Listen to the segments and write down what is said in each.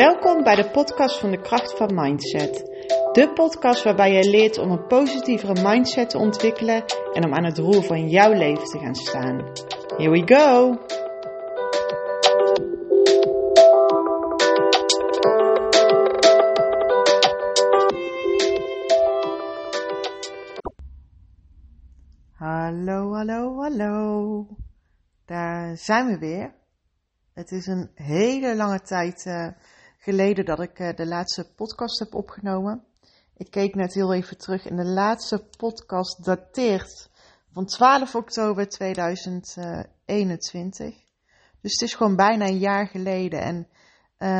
Welkom bij de podcast van de kracht van mindset. De podcast waarbij je leert om een positievere mindset te ontwikkelen en om aan het roer van jouw leven te gaan staan. Here we go! Hallo, hallo, hallo. Daar zijn we weer. Het is een hele lange tijd uh, geleden dat ik uh, de laatste podcast heb opgenomen. Ik keek net heel even terug en de laatste podcast dateert van 12 oktober 2021. Dus het is gewoon bijna een jaar geleden. En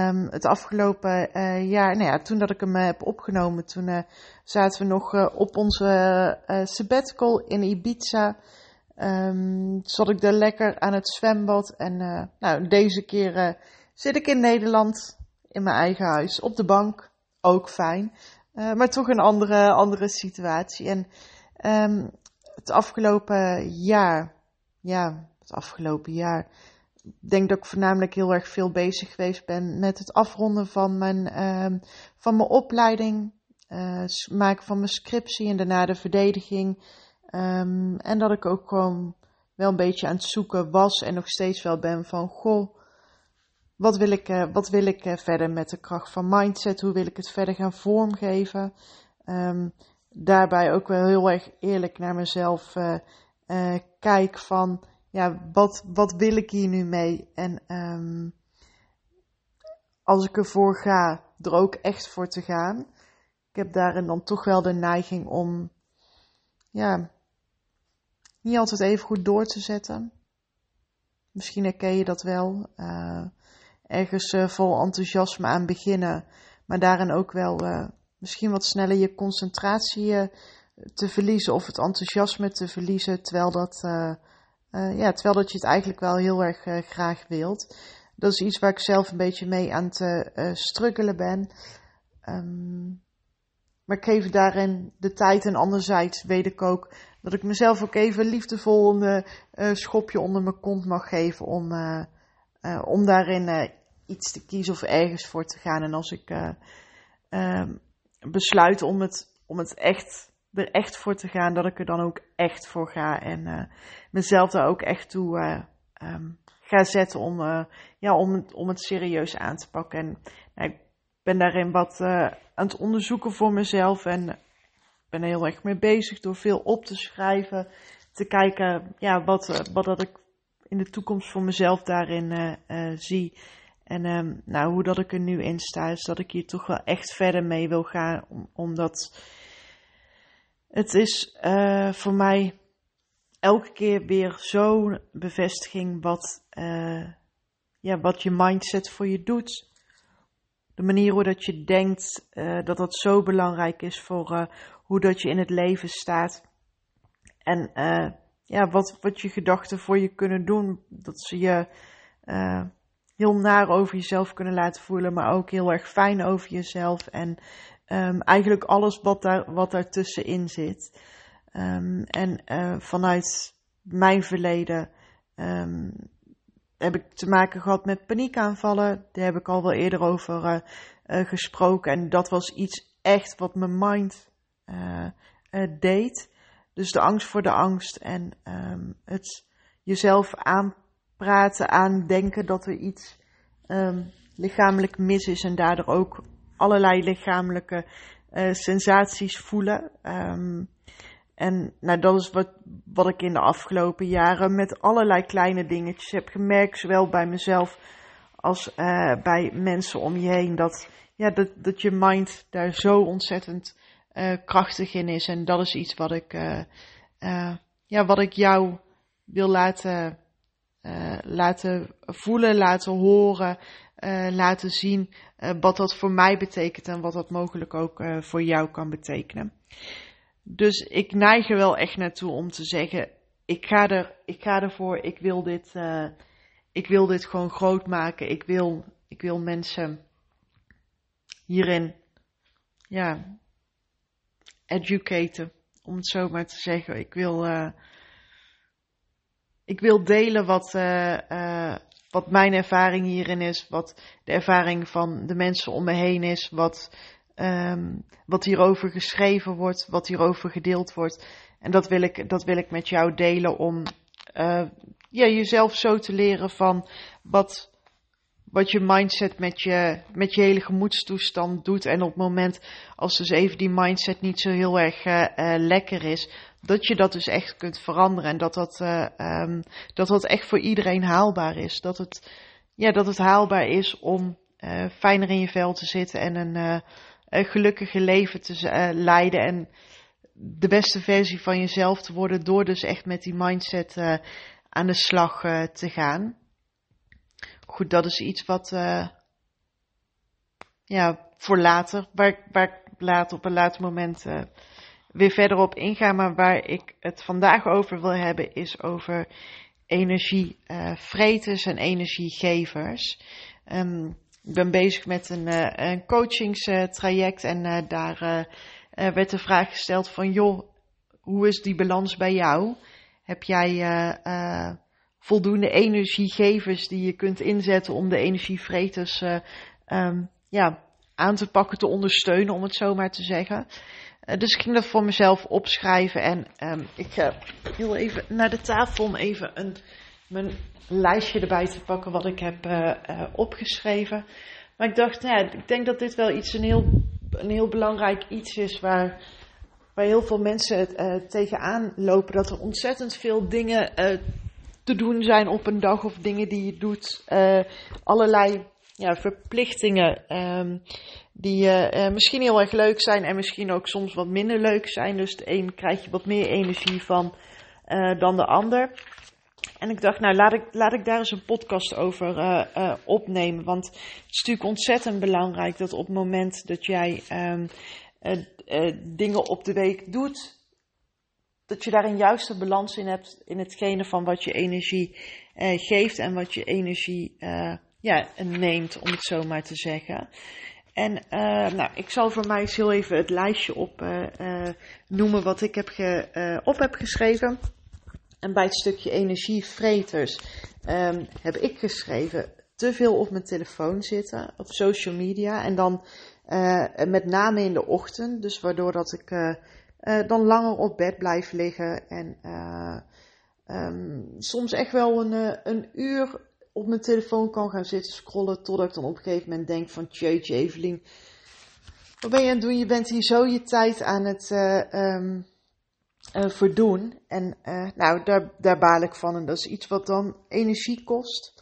um, het afgelopen uh, jaar, nou ja, toen dat ik hem heb opgenomen, toen zaten we nog op onze sabbatical in Ibiza. Um, zat ik daar lekker aan het zwembad. En nou, deze keer zit ik in Nederland, in mijn eigen huis, op de bank. Ook fijn. Uh, maar toch een andere, andere situatie. En um, het afgelopen jaar, ja, het afgelopen jaar. Ik denk dat ik voornamelijk heel erg veel bezig geweest ben met het afronden van mijn, um, van mijn opleiding. maken van mijn scriptie en daarna de verdediging. Um, en dat ik ook gewoon wel een beetje aan het zoeken was en nog steeds wel ben van, goh, wat wil ik, uh, wat wil ik uh, verder met de kracht van mindset? Hoe wil ik het verder gaan vormgeven? Um, daarbij ook wel heel erg eerlijk naar mezelf uh, kijk van, ja, wat, wat wil ik hier nu mee? En um, als ik ervoor ga, er ook echt voor te gaan. Ik heb daarin dan toch wel de neiging om, ja, niet altijd even goed door te zetten. Misschien herken je dat wel. Ergens uh, vol enthousiasme aan beginnen, maar daarin ook wel uh, misschien wat sneller je concentratie te verliezen of het enthousiasme te verliezen, terwijl, dat, ja, terwijl dat je het eigenlijk wel heel erg graag wilt. Dat is iets waar ik zelf een beetje mee aan te struggelen ben. Um, maar ik geef daarin de tijd en anderzijds weet ik ook dat ik mezelf ook even liefdevol een schopje onder mijn kont mag geven om, om daarin iets te kiezen of ergens voor te gaan. En als ik ehm, besluit om het, om het echt, er echt voor te gaan, dat ik er dan ook echt voor ga. En mezelf daar ook echt toe um, ga zetten om, ja, om, om het serieus aan te pakken. En nou, ik ben daarin wat aan het onderzoeken voor mezelf en ben er heel erg mee bezig door veel op te schrijven. Te kijken ja, wat, eh, wat dat ik in de toekomst voor mezelf daarin zie. En um, nou, hoe dat ik er nu in sta, is dat ik hier toch wel echt verder mee wil gaan. Om, omdat het is uh, voor mij elke keer weer zo'n bevestiging wat, ja, wat je mindset voor je doet. De manier hoe dat je denkt, dat dat zo belangrijk is voor hoe dat je in het leven staat. En ja, wat, wat je gedachten voor je kunnen doen. Dat ze je heel naar over jezelf kunnen laten voelen, maar ook heel erg fijn over jezelf. En um, eigenlijk alles wat, daar, wat daartussenin zit. Um, en uh, vanuit mijn verleden um, heb ik te maken gehad met paniekaanvallen. Daar heb ik al wel eerder over gesproken. En dat was iets echt wat mijn mind deed. Dus de angst voor de angst en het jezelf aanpraten, aandenken dat er iets um, lichamelijk mis is en daardoor ook allerlei lichamelijke uh, sensaties voelen. Um, en nou, dat is wat, wat ik in de afgelopen jaren met allerlei kleine dingetjes heb gemerkt, zowel bij mezelf als uh, bij mensen om je heen. Dat, ja, dat, dat je mind daar zo ontzettend uh, krachtig in is. En dat is iets wat ik, ja, wat ik jou wil laten, laten voelen, laten horen, laten zien. wat dat voor mij betekent en wat dat mogelijk ook voor jou kan betekenen. Dus ik neig er wel echt naartoe om te zeggen: ik ga, er, ik ga ervoor, ik wil dit, ik wil dit gewoon groot maken. Ik wil, ik wil mensen hierin ja, educaten, om het zo maar te zeggen. Ik wil, uh, ik wil delen wat, uh, uh, wat mijn ervaring hierin is, wat de ervaring van de mensen om me heen is, wat, um, wat hierover geschreven wordt, wat hierover gedeeld wordt. En dat wil ik, dat wil ik met jou delen om uh, ja, jezelf zo te leren van wat, wat je mindset met je, met je hele gemoedstoestand doet. En op het moment als dus even die mindset niet zo heel erg lekker is, dat je dat dus echt kunt veranderen. En dat dat, uh, um, dat dat echt voor iedereen haalbaar is. Dat het, ja, dat het haalbaar is om fijner in je vel te zitten en een, gelukkige leven te leiden. En de beste versie van jezelf te worden door dus echt met die mindset aan de slag te gaan goed, dat is iets wat, uh, ja, voor later, waar, waar ik later op een later moment uh, weer verder op inga. Maar waar ik het vandaag over wil hebben, is over energievreters uh, en energiegevers. Um, ik ben bezig met een, uh, een coachingstraject en daar werd de vraag gesteld van, joh, hoe is die balans bij jou? Heb jij voldoende energiegevers die je kunt inzetten om de energievreters um, ja, aan te pakken, te ondersteunen, om het zo maar te zeggen. Uh, dus ik ging dat voor mezelf opschrijven en um, ik uh, wil even naar de tafel om even een, mijn lijstje erbij te pakken wat ik heb opgeschreven. Maar ik dacht, nou ja, ik denk dat dit wel iets, een heel, een heel belangrijk iets is waar, waar heel veel mensen tegenaan lopen. Dat er ontzettend veel dingen te doen zijn op een dag of dingen die je doet. Allerlei ja, verplichtingen um, die uh, misschien heel erg leuk zijn en misschien ook soms wat minder leuk zijn. Dus de een krijg je wat meer energie van dan de ander. En ik dacht, nou laat ik, laat ik daar eens een podcast over opnemen. Want het is natuurlijk ontzettend belangrijk dat op het moment dat jij um, dingen op de week doet, dat je daar een juiste balans in hebt in hetgene van wat je energie geeft en wat je energie uh, ja, neemt, om het zo maar te zeggen. En uh, nou, ik zal voor mij eens heel even het lijstje op noemen wat ik heb ge, op heb geschreven. En bij het stukje energievreters um, heb ik geschreven te veel op mijn telefoon zitten, op social media. En dan met name in de ochtend, dus waardoor dat ik dan langer op bed blijven liggen. En um, soms echt wel een, een uur op mijn telefoon kan gaan zitten scrollen. Totdat ik dan op een gegeven moment denk van jeetje Evelien. Wat ben je aan het doen? Je bent hier zo je tijd aan het um, verdoen. En nou, daar, daar baal ik van. En dat is iets wat dan energie kost.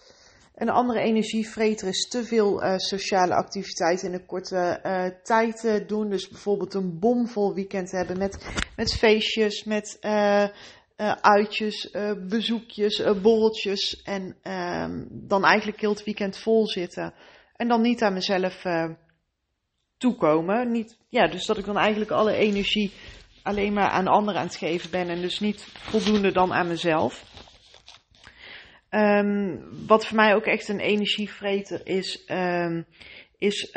Een andere energievreter is te veel uh, sociale activiteiten in een korte uh, tijd uh, doen. Dus bijvoorbeeld een bomvol weekend hebben met, met feestjes, met uitjes, bezoekjes, borreltjes. En ehm, dan eigenlijk heel het weekend vol zitten. En dan niet aan mezelf toekomen. Niet, ja, dus dat ik dan eigenlijk alle energie alleen maar aan anderen aan het geven ben. En dus niet voldoende dan aan mezelf. Um, wat voor mij ook echt een energievreter is, um, is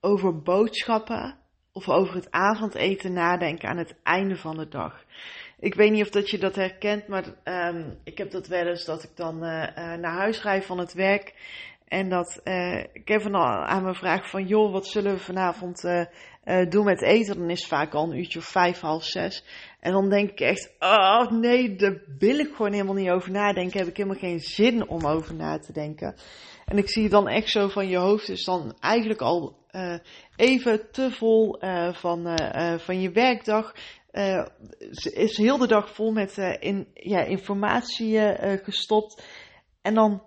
over boodschappen of over het avondeten nadenken aan het einde van de dag. Ik weet niet of dat je dat herkent, maar ik heb dat wel eens dat ik dan uh, uh, naar huis rijd van het werk. En dat uh, Kevin al aan me vraagt van, joh, wat zullen we vanavond doen met eten? Dan is het vaak al een uurtje of vijf, half zes. En dan denk ik echt, oh nee, daar wil ik gewoon helemaal niet over nadenken. Heb ik helemaal geen zin om over na te denken. En ik zie dan echt zo van je hoofd is dan eigenlijk al even te vol van, van je werkdag. Is heel de dag vol met in, ja, informatie gestopt. En dan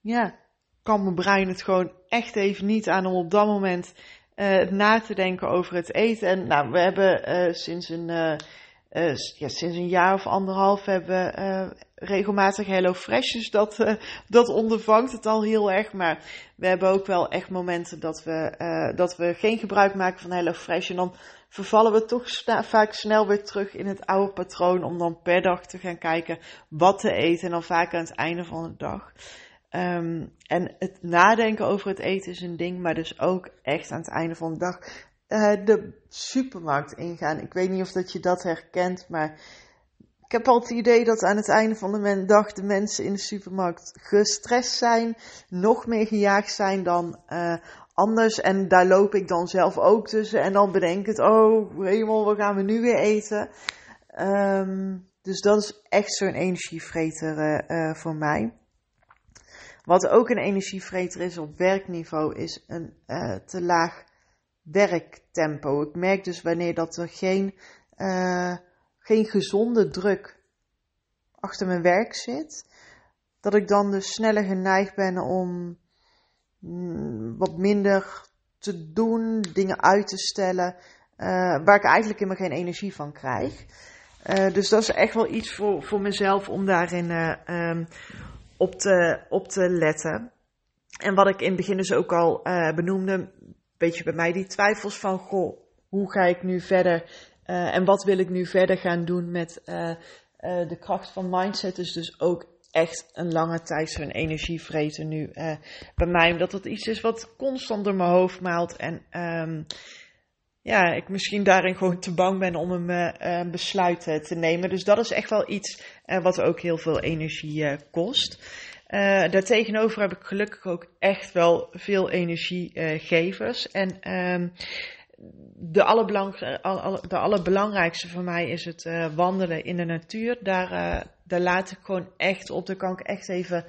ja, kan mijn brein het gewoon echt even niet aan om op dat moment na te denken over het eten. En nou, we hebben sinds, een, ja, sinds een jaar of anderhalf hebben regelmatig Hello Fresh's dat, dat ondervangt het al heel erg. Maar we hebben ook wel echt momenten dat we, dat we geen gebruik maken van Hello Fresh. En dan vervallen we toch vaak snel weer terug in het oude patroon om dan per dag te gaan kijken wat te eten. En dan vaak aan het einde van de dag. Um, en het nadenken over het eten is een ding, maar dus ook echt aan het einde van de dag uh, de supermarkt ingaan. Ik weet niet of dat je dat herkent, maar ik heb al het idee dat aan het einde van de dag de mensen in de supermarkt gestrest zijn, nog meer gejaagd zijn dan uh, anders. En daar loop ik dan zelf ook tussen. En dan bedenk ik, oh hemel, wat gaan we nu weer eten? Um, dus dat is echt zo'n energievreter uh, voor mij. Wat ook een energievreter is op werkniveau, is een uh, te laag werktempo. Ik merk dus wanneer dat er geen, geen gezonde druk achter mijn werk zit, dat ik dan dus sneller geneigd ben om wat minder te doen, dingen uit te stellen, uh, waar ik eigenlijk helemaal geen energie van krijg. Uh, dus dat is echt wel iets voor, voor mezelf om daarin um, op, te, op te letten. En wat ik in het begin dus ook al benoemde, weet je bij mij die twijfels van, goh, hoe ga ik nu verder en wat wil ik nu verder gaan doen met de kracht van mindset. Dus dus ook echt een lange tijd zo'n energievreten nu bij mij. Omdat dat iets is wat constant door mijn hoofd maalt en... Um, ja, ik misschien daarin gewoon te bang ben om een uh, besluit te nemen. Dus dat is echt wel iets wat ook heel veel energie kost. daartegenover heb ik gelukkig ook echt wel veel energiegevers. En ehm, de, allerbelang, de allerbelangrijkste voor mij is het wandelen in de natuur. Daar, daar laat ik gewoon echt op. Daar kan ik echt even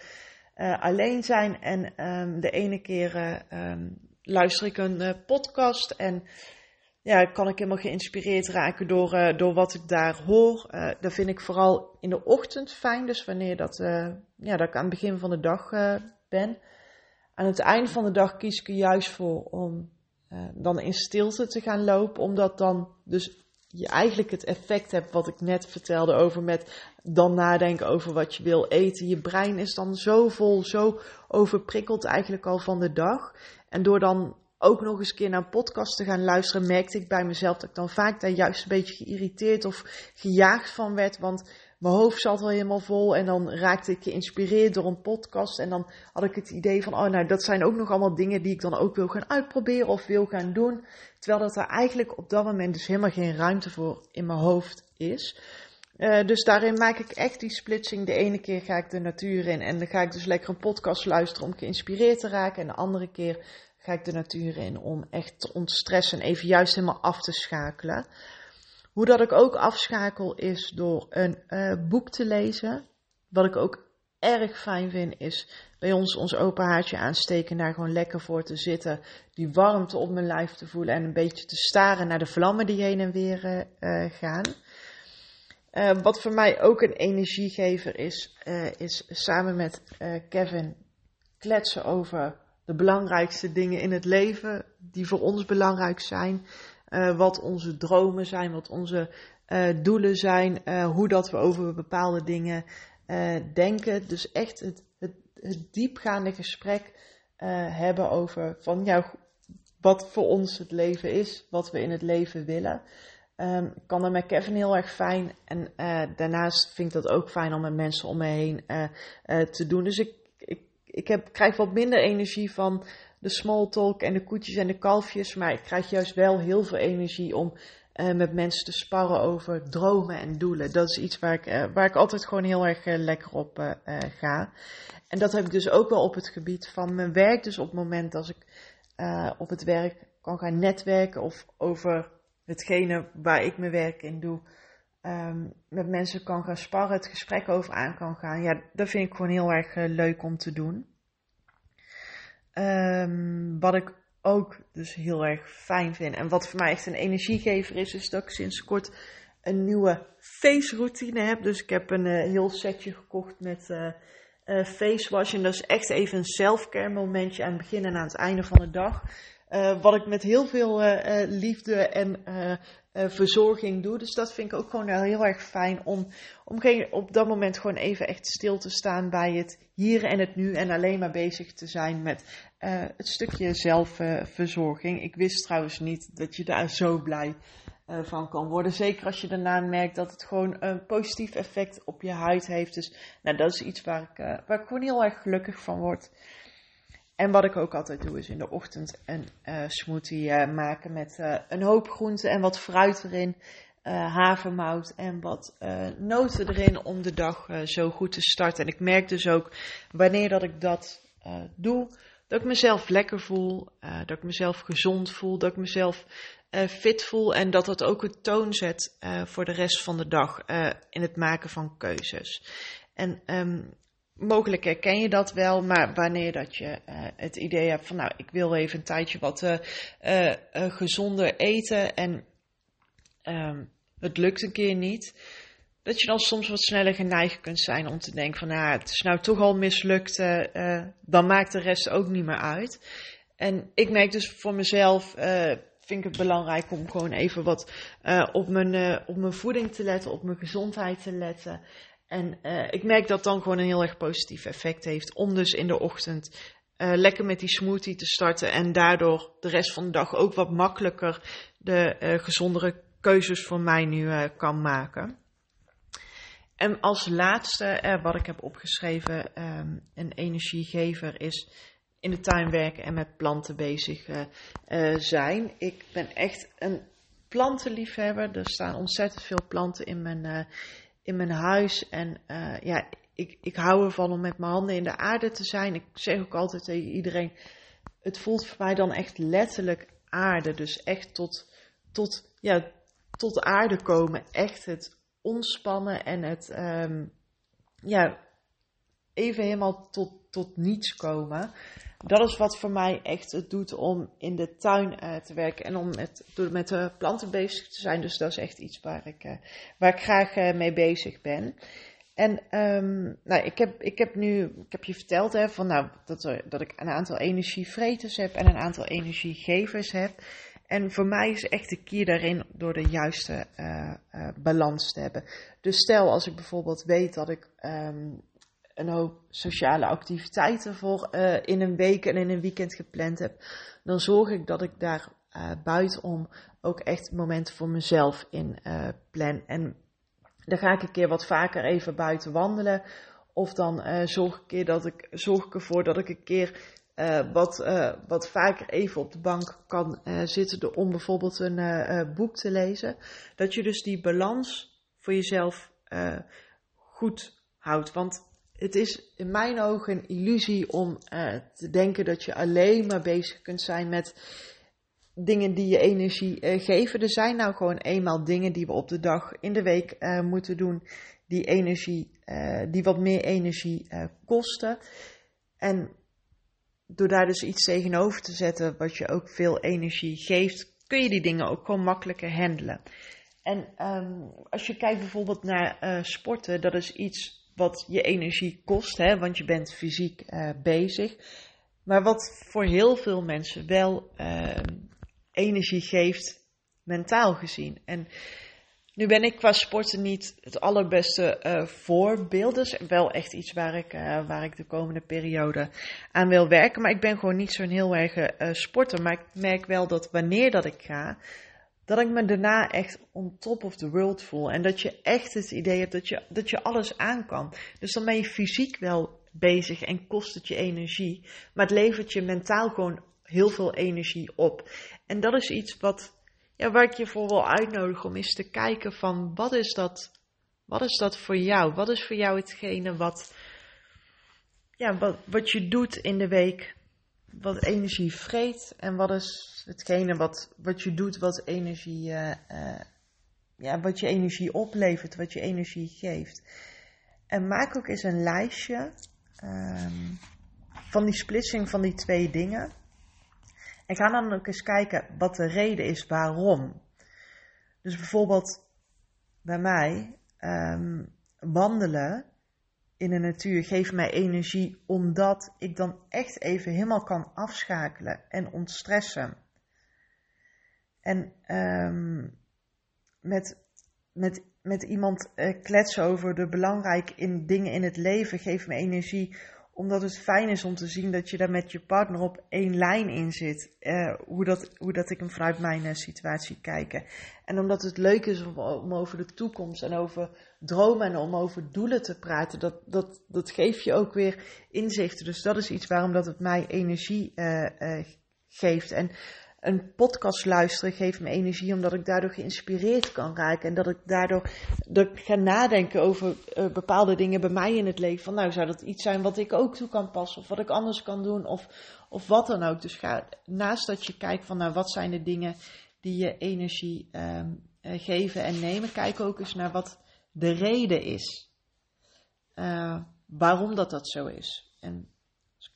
alleen zijn. En um, de ene keer um, luister ik een podcast en ja, kan ik helemaal geïnspireerd raken door, door wat ik daar hoor. Dat vind ik vooral in de ochtend fijn. Dus wanneer dat, ja, dat ik aan het begin van de dag ben. Aan het eind van de dag kies ik er juist voor om dan in stilte te gaan lopen. Omdat dan dus je eigenlijk het effect hebt wat ik net vertelde over met dan nadenken over wat je wil eten. Je brein is dan zo vol, zo overprikkeld eigenlijk al van de dag. En door dan ook nog eens een keer naar een podcast te gaan luisteren, merkte ik bij mezelf dat ik dan vaak daar juist een beetje geïrriteerd of gejaagd van werd. Want mijn hoofd zat al helemaal vol en dan raakte ik geïnspireerd door een podcast. En dan had ik het idee van, oh nou, dat zijn ook nog allemaal dingen die ik dan ook wil gaan uitproberen of wil gaan doen. Terwijl dat er eigenlijk op dat moment dus helemaal geen ruimte voor in mijn hoofd is. Uh, dus daarin maak ik echt die splitsing. De ene keer ga ik de natuur in en dan ga ik dus lekker een podcast luisteren om geïnspireerd te raken. En de andere keer ga ik de natuur in om echt te ontstressen en even juist helemaal af te schakelen. Hoe dat ik ook afschakel is door een uh, boek te lezen. Wat ik ook erg fijn vind is bij ons ons open haartje aansteken, daar gewoon lekker voor te zitten, die warmte op mijn lijf te voelen en een beetje te staren naar de vlammen die heen en weer uh, gaan. Uh, wat voor mij ook een energiegever is, is samen met Kevin kletsen over de belangrijkste dingen in het leven die voor ons belangrijk zijn. Uh, wat onze dromen zijn, wat onze uh, doelen zijn, uh, hoe dat we over bepaalde dingen denken. Dus echt het, het, diepgaande gesprek hebben over van ja, wat voor ons het leven is, wat we in het leven willen. Ik kan dat met Kevin heel erg fijn. En daarnaast vind ik dat ook fijn om met mensen om me heen te doen. Dus ik, ik heb, krijg wat minder energie van de small talk en de koetjes en de kalfjes. Maar ik krijg juist wel heel veel energie om uh, met mensen te sparren over dromen en doelen. Dat is iets waar ik, uh, waar ik altijd gewoon heel erg uh, lekker op ga. En dat heb ik dus ook wel op het gebied van mijn werk. Dus op het moment dat ik op het werk kan gaan netwerken of over hetgene waar ik mijn werk in doe um, met mensen kan gaan sparren, het gesprek over aan kan gaan. Ja, dat vind ik gewoon heel erg leuk om te doen. Um, wat ik ook dus heel erg fijn vind en wat voor mij echt een energiegever is, is dat ik sinds kort een nieuwe face routine heb. Dus ik heb een uh, heel setje gekocht met uh, uh, face wash. En dat is echt even een self-care momentje aan het begin en aan het einde van de dag. Wat ik met heel veel liefde en verzorging doe. Dus dat vind ik ook gewoon heel erg fijn om, om op dat moment gewoon even echt stil te staan bij het hier en het nu. En alleen maar bezig te zijn met het stukje zelfverzorging. ik wist trouwens niet dat je daar zo blij van kan worden. Zeker als je daarna merkt dat het gewoon een positief effect op je huid heeft. Dus nou, dat is iets waar ik, waar ik gewoon heel erg gelukkig van word. En wat ik ook altijd doe, is in de ochtend een uh, smoothie uh, maken met uh, een hoop groenten en wat fruit erin. havermout en wat noten erin om de dag zo goed te starten. En ik merk dus ook wanneer dat ik dat doe, dat ik mezelf lekker voel, dat ik mezelf gezond voel, dat ik mezelf fit voel en dat dat ook een toon zet voor de rest van de dag in het maken van keuzes. En um, mogelijk herken je dat wel, maar wanneer dat je het idee hebt van nou, ik wil even een tijdje wat gezonder eten en um, het lukt een keer niet, dat je dan soms wat sneller geneigd kunt zijn om te denken van, nou, het is nou toch al mislukt, dan maakt de rest ook niet meer uit. En ik merk dus voor mezelf, vind ik het belangrijk om gewoon even wat op, mijn, op mijn voeding te letten, op mijn gezondheid te letten. En ik merk dat dan gewoon een heel erg positief effect heeft om dus in de ochtend lekker met die smoothie te starten en daardoor de rest van de dag ook wat makkelijker de gezondere keuzes voor mij nu kan maken. En als laatste, wat ik heb opgeschreven, um, een energiegever is in de tuin werken en met planten bezig zijn. Ik ben echt een plantenliefhebber. Er staan ontzettend veel planten in mijn, in mijn huis. En ja, ik, ik hou ervan om met mijn handen in de aarde te zijn. Ik zeg ook altijd tegen iedereen, het voelt voor mij dan echt letterlijk aarde. Dus echt tot, tot ja, tot aarde komen. Echt het ontspannen en het um, ja, even helemaal tot, tot niets komen. Dat is wat voor mij echt het doet om in de tuin uh, te werken en om met, door met de planten bezig te zijn. Dus dat is echt iets waar ik, uh, waar ik graag uh, mee bezig ben. En um, nou, ik, heb, ik heb nu, ik heb je verteld hè, van, nou, dat, dat ik een aantal energievreters heb en een aantal energiegevers heb. En voor mij is echt de key daarin door de juiste balans te hebben. Dus stel als ik bijvoorbeeld weet dat ik um, een hoop sociale activiteiten voor uh, in een week en in een weekend gepland heb, dan zorg ik dat ik daar buitenom ook echt momenten voor mezelf in plan. En dan ga ik een keer wat vaker even buiten wandelen. Of dan zorg ik, keer dat ik, zorg ik ervoor dat ik een keer uh, wat, uh, wat vaker even op de bank kan uh, zitten om bijvoorbeeld een boek te lezen. Dat je dus die balans voor jezelf goed houdt. Want het is in mijn ogen een illusie om te denken dat je alleen maar bezig kunt zijn met dingen die je energie geven. Er zijn nou gewoon eenmaal dingen die we op de dag in de week moeten doen die energie, die wat meer energie kosten. En door daar dus iets tegenover te zetten wat je ook veel energie geeft, kun je die dingen ook gewoon makkelijker handelen. En um, als je kijkt bijvoorbeeld naar sporten, dat is iets wat je energie kost, hè, want je bent fysiek uh, bezig. Maar wat voor heel veel mensen wel uh, energie geeft, mentaal gezien. En nu ben ik qua sporten niet het allerbeste uh, voorbeeld. Dus wel echt iets waar ik, uh, waar ik de komende periode aan wil werken. Maar ik ben gewoon niet zo'n heel erg uh, sporter. Maar ik merk wel dat wanneer dat ik ga, dat ik me daarna echt on top of the world voel. En dat je echt het idee hebt dat je, dat je alles aan kan. Dus dan ben je fysiek wel bezig en kost het je energie. Maar het levert je mentaal gewoon heel veel energie op. En dat is iets wat ja, waar ik je voor wil uitnodigen om eens te kijken van wat is dat, wat is dat voor jou? Wat is voor jou hetgene wat, ja, wat, wat je doet in de week, wat energie vreet en wat is hetgene wat, wat je doet wat energie, uh, uh, ja, wat je energie oplevert, wat je energie geeft. En maak ook eens een lijstje um, van die splitsing van die twee dingen. En ga dan ook eens kijken wat de reden is waarom. Dus bijvoorbeeld bij mij, um, wandelen in de natuur geeft mij energie omdat ik dan echt even helemaal kan afschakelen en ontstressen. En um, met, met, met iemand uh, kletsen over de belangrijke in, dingen in het leven geeft me energie omdat het fijn is om te zien dat je daar met je partner op één lijn in zit. Uh, hoe, dat, hoe dat ik hem vanuit mijn uh, situatie kijk. En omdat het leuk is om, om, over de toekomst en over dromen en om over doelen te praten. Dat, dat, dat geeft je ook weer inzichten. Dus dat is iets waarom dat het mij energie uh, geeft. En een podcast luisteren geeft me energie, omdat ik daardoor geïnspireerd kan raken. En dat ik daardoor dat ga nadenken over uh, bepaalde dingen bij mij in het leven. Van nou, zou dat iets zijn wat ik ook toe kan passen, of wat ik anders kan doen, of, of wat dan ook. Dus ga, naast dat je kijkt van nou, wat zijn de dingen die je energie um, uh, geven en nemen, kijk ook eens naar wat de reden is. Uh, waarom dat dat zo is. En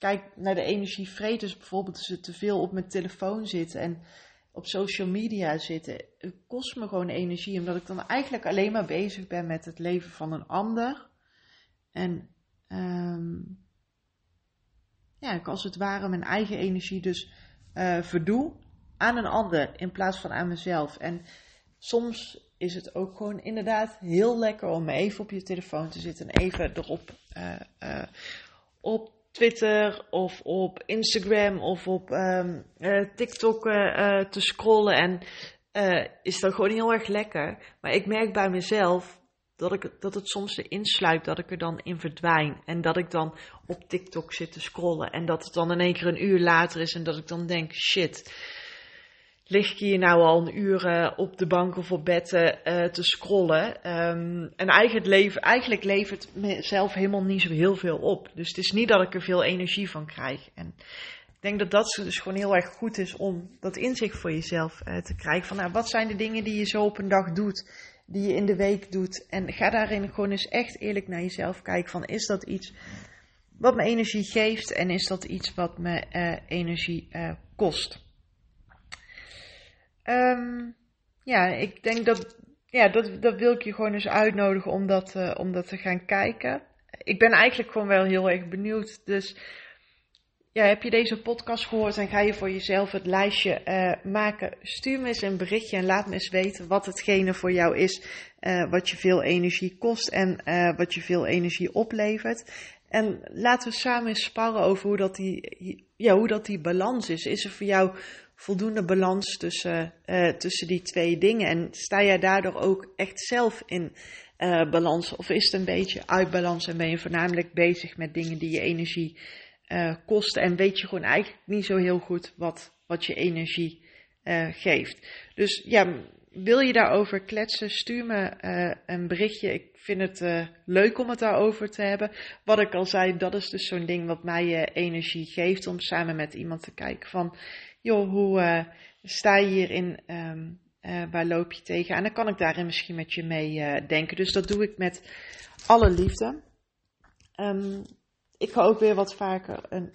kijk naar de energievreters bijvoorbeeld, als ze te veel op mijn telefoon zitten en op social media zitten. Het kost me gewoon energie, omdat ik dan eigenlijk alleen maar bezig ben met het leven van een ander. En um, ja, ik als het ware mijn eigen energie dus uh, verdoe aan een ander in plaats van aan mezelf. En soms is het ook gewoon inderdaad heel lekker om even op je telefoon te zitten en even erop uh, uh, op Twitter of op Instagram of op um, uh, TikTok uh, te scrollen. En is dat gewoon heel erg lekker. Maar ik merk bij mezelf dat, ik, dat het soms erin sluit dat ik er dan in verdwijn. En dat ik dan op TikTok zit te scrollen. En dat het dan in één keer een uur later is en dat ik dan denk, shit lig ik hier nou al een uur uh, op de bank of op bed uh, te scrollen. Um, en eigenlijk, leven, eigenlijk levert mezelf helemaal niet zo heel veel op. Dus het is niet dat ik er veel energie van krijg. En ik denk dat dat dus gewoon heel erg goed is om dat inzicht voor jezelf te krijgen. Van nou, wat zijn de dingen die je zo op een dag doet, die je in de week doet. En ga daarin gewoon eens echt eerlijk naar jezelf kijken van is dat iets wat me energie geeft en is dat iets wat me energie kost. Um, ja, ik denk dat, ja, dat, dat wil ik je gewoon eens uitnodigen om dat, uh, om dat te gaan kijken. Ik ben eigenlijk gewoon wel heel erg benieuwd. Dus ja, heb je deze podcast gehoord en ga je voor jezelf het lijstje uh, maken? Stuur me eens een berichtje en laat me eens weten wat hetgene voor jou is uh, wat je veel energie kost en wat je veel energie oplevert. En laten we samen eens sparren over hoe dat die, ja, hoe dat die balans is. Is er voor jou voldoende balans tussen, uh, tussen die twee dingen? En sta jij daardoor ook echt zelf in uh, balans? Of is het een beetje uit balans en ben je voornamelijk bezig met dingen die je energie uh, kosten? En weet je gewoon eigenlijk niet zo heel goed wat, wat je energie geeft? Dus ja, wil je daarover kletsen? Stuur me een berichtje. Ik vind het leuk om het daarover te hebben. Wat ik al zei, dat is dus zo'n ding wat mij energie geeft om samen met iemand te kijken van joh, hoe uh, sta je hierin? Um, uh, waar loop je tegen? En dan kan ik daarin misschien met je mee uh, denken. Dus dat doe ik met alle liefde. Um, ik ga ook weer wat vaker een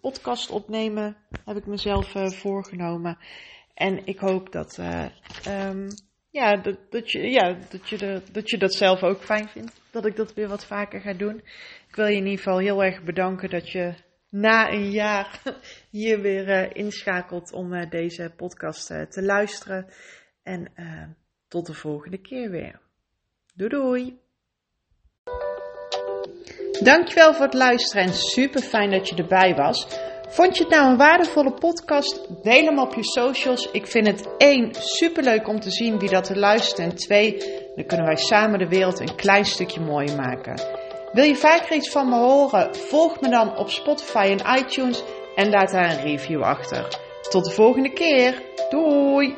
podcast opnemen. Heb ik mezelf voorgenomen. En ik hoop dat, um, ja, dat, dat, je, ja, dat, je dat je dat zelf ook fijn vindt. Dat ik dat weer wat vaker ga doen. Ik wil je in ieder geval heel erg bedanken dat je na een jaar hier weer uh, inschakelt om uh, deze podcast uh, te luisteren. En tot de volgende keer weer. Doei doei! Dankjewel voor het luisteren en super fijn dat je erbij was. Vond je het nou een waardevolle podcast? Deel hem op je socials. Ik vind het één super leuk om te zien wie dat er luistert. En twee, dan kunnen wij samen de wereld een klein stukje mooier maken. Wil je vaker iets van me horen? Volg me dan op Spotify en iTunes en laat daar een review achter. Tot de volgende keer. Doei!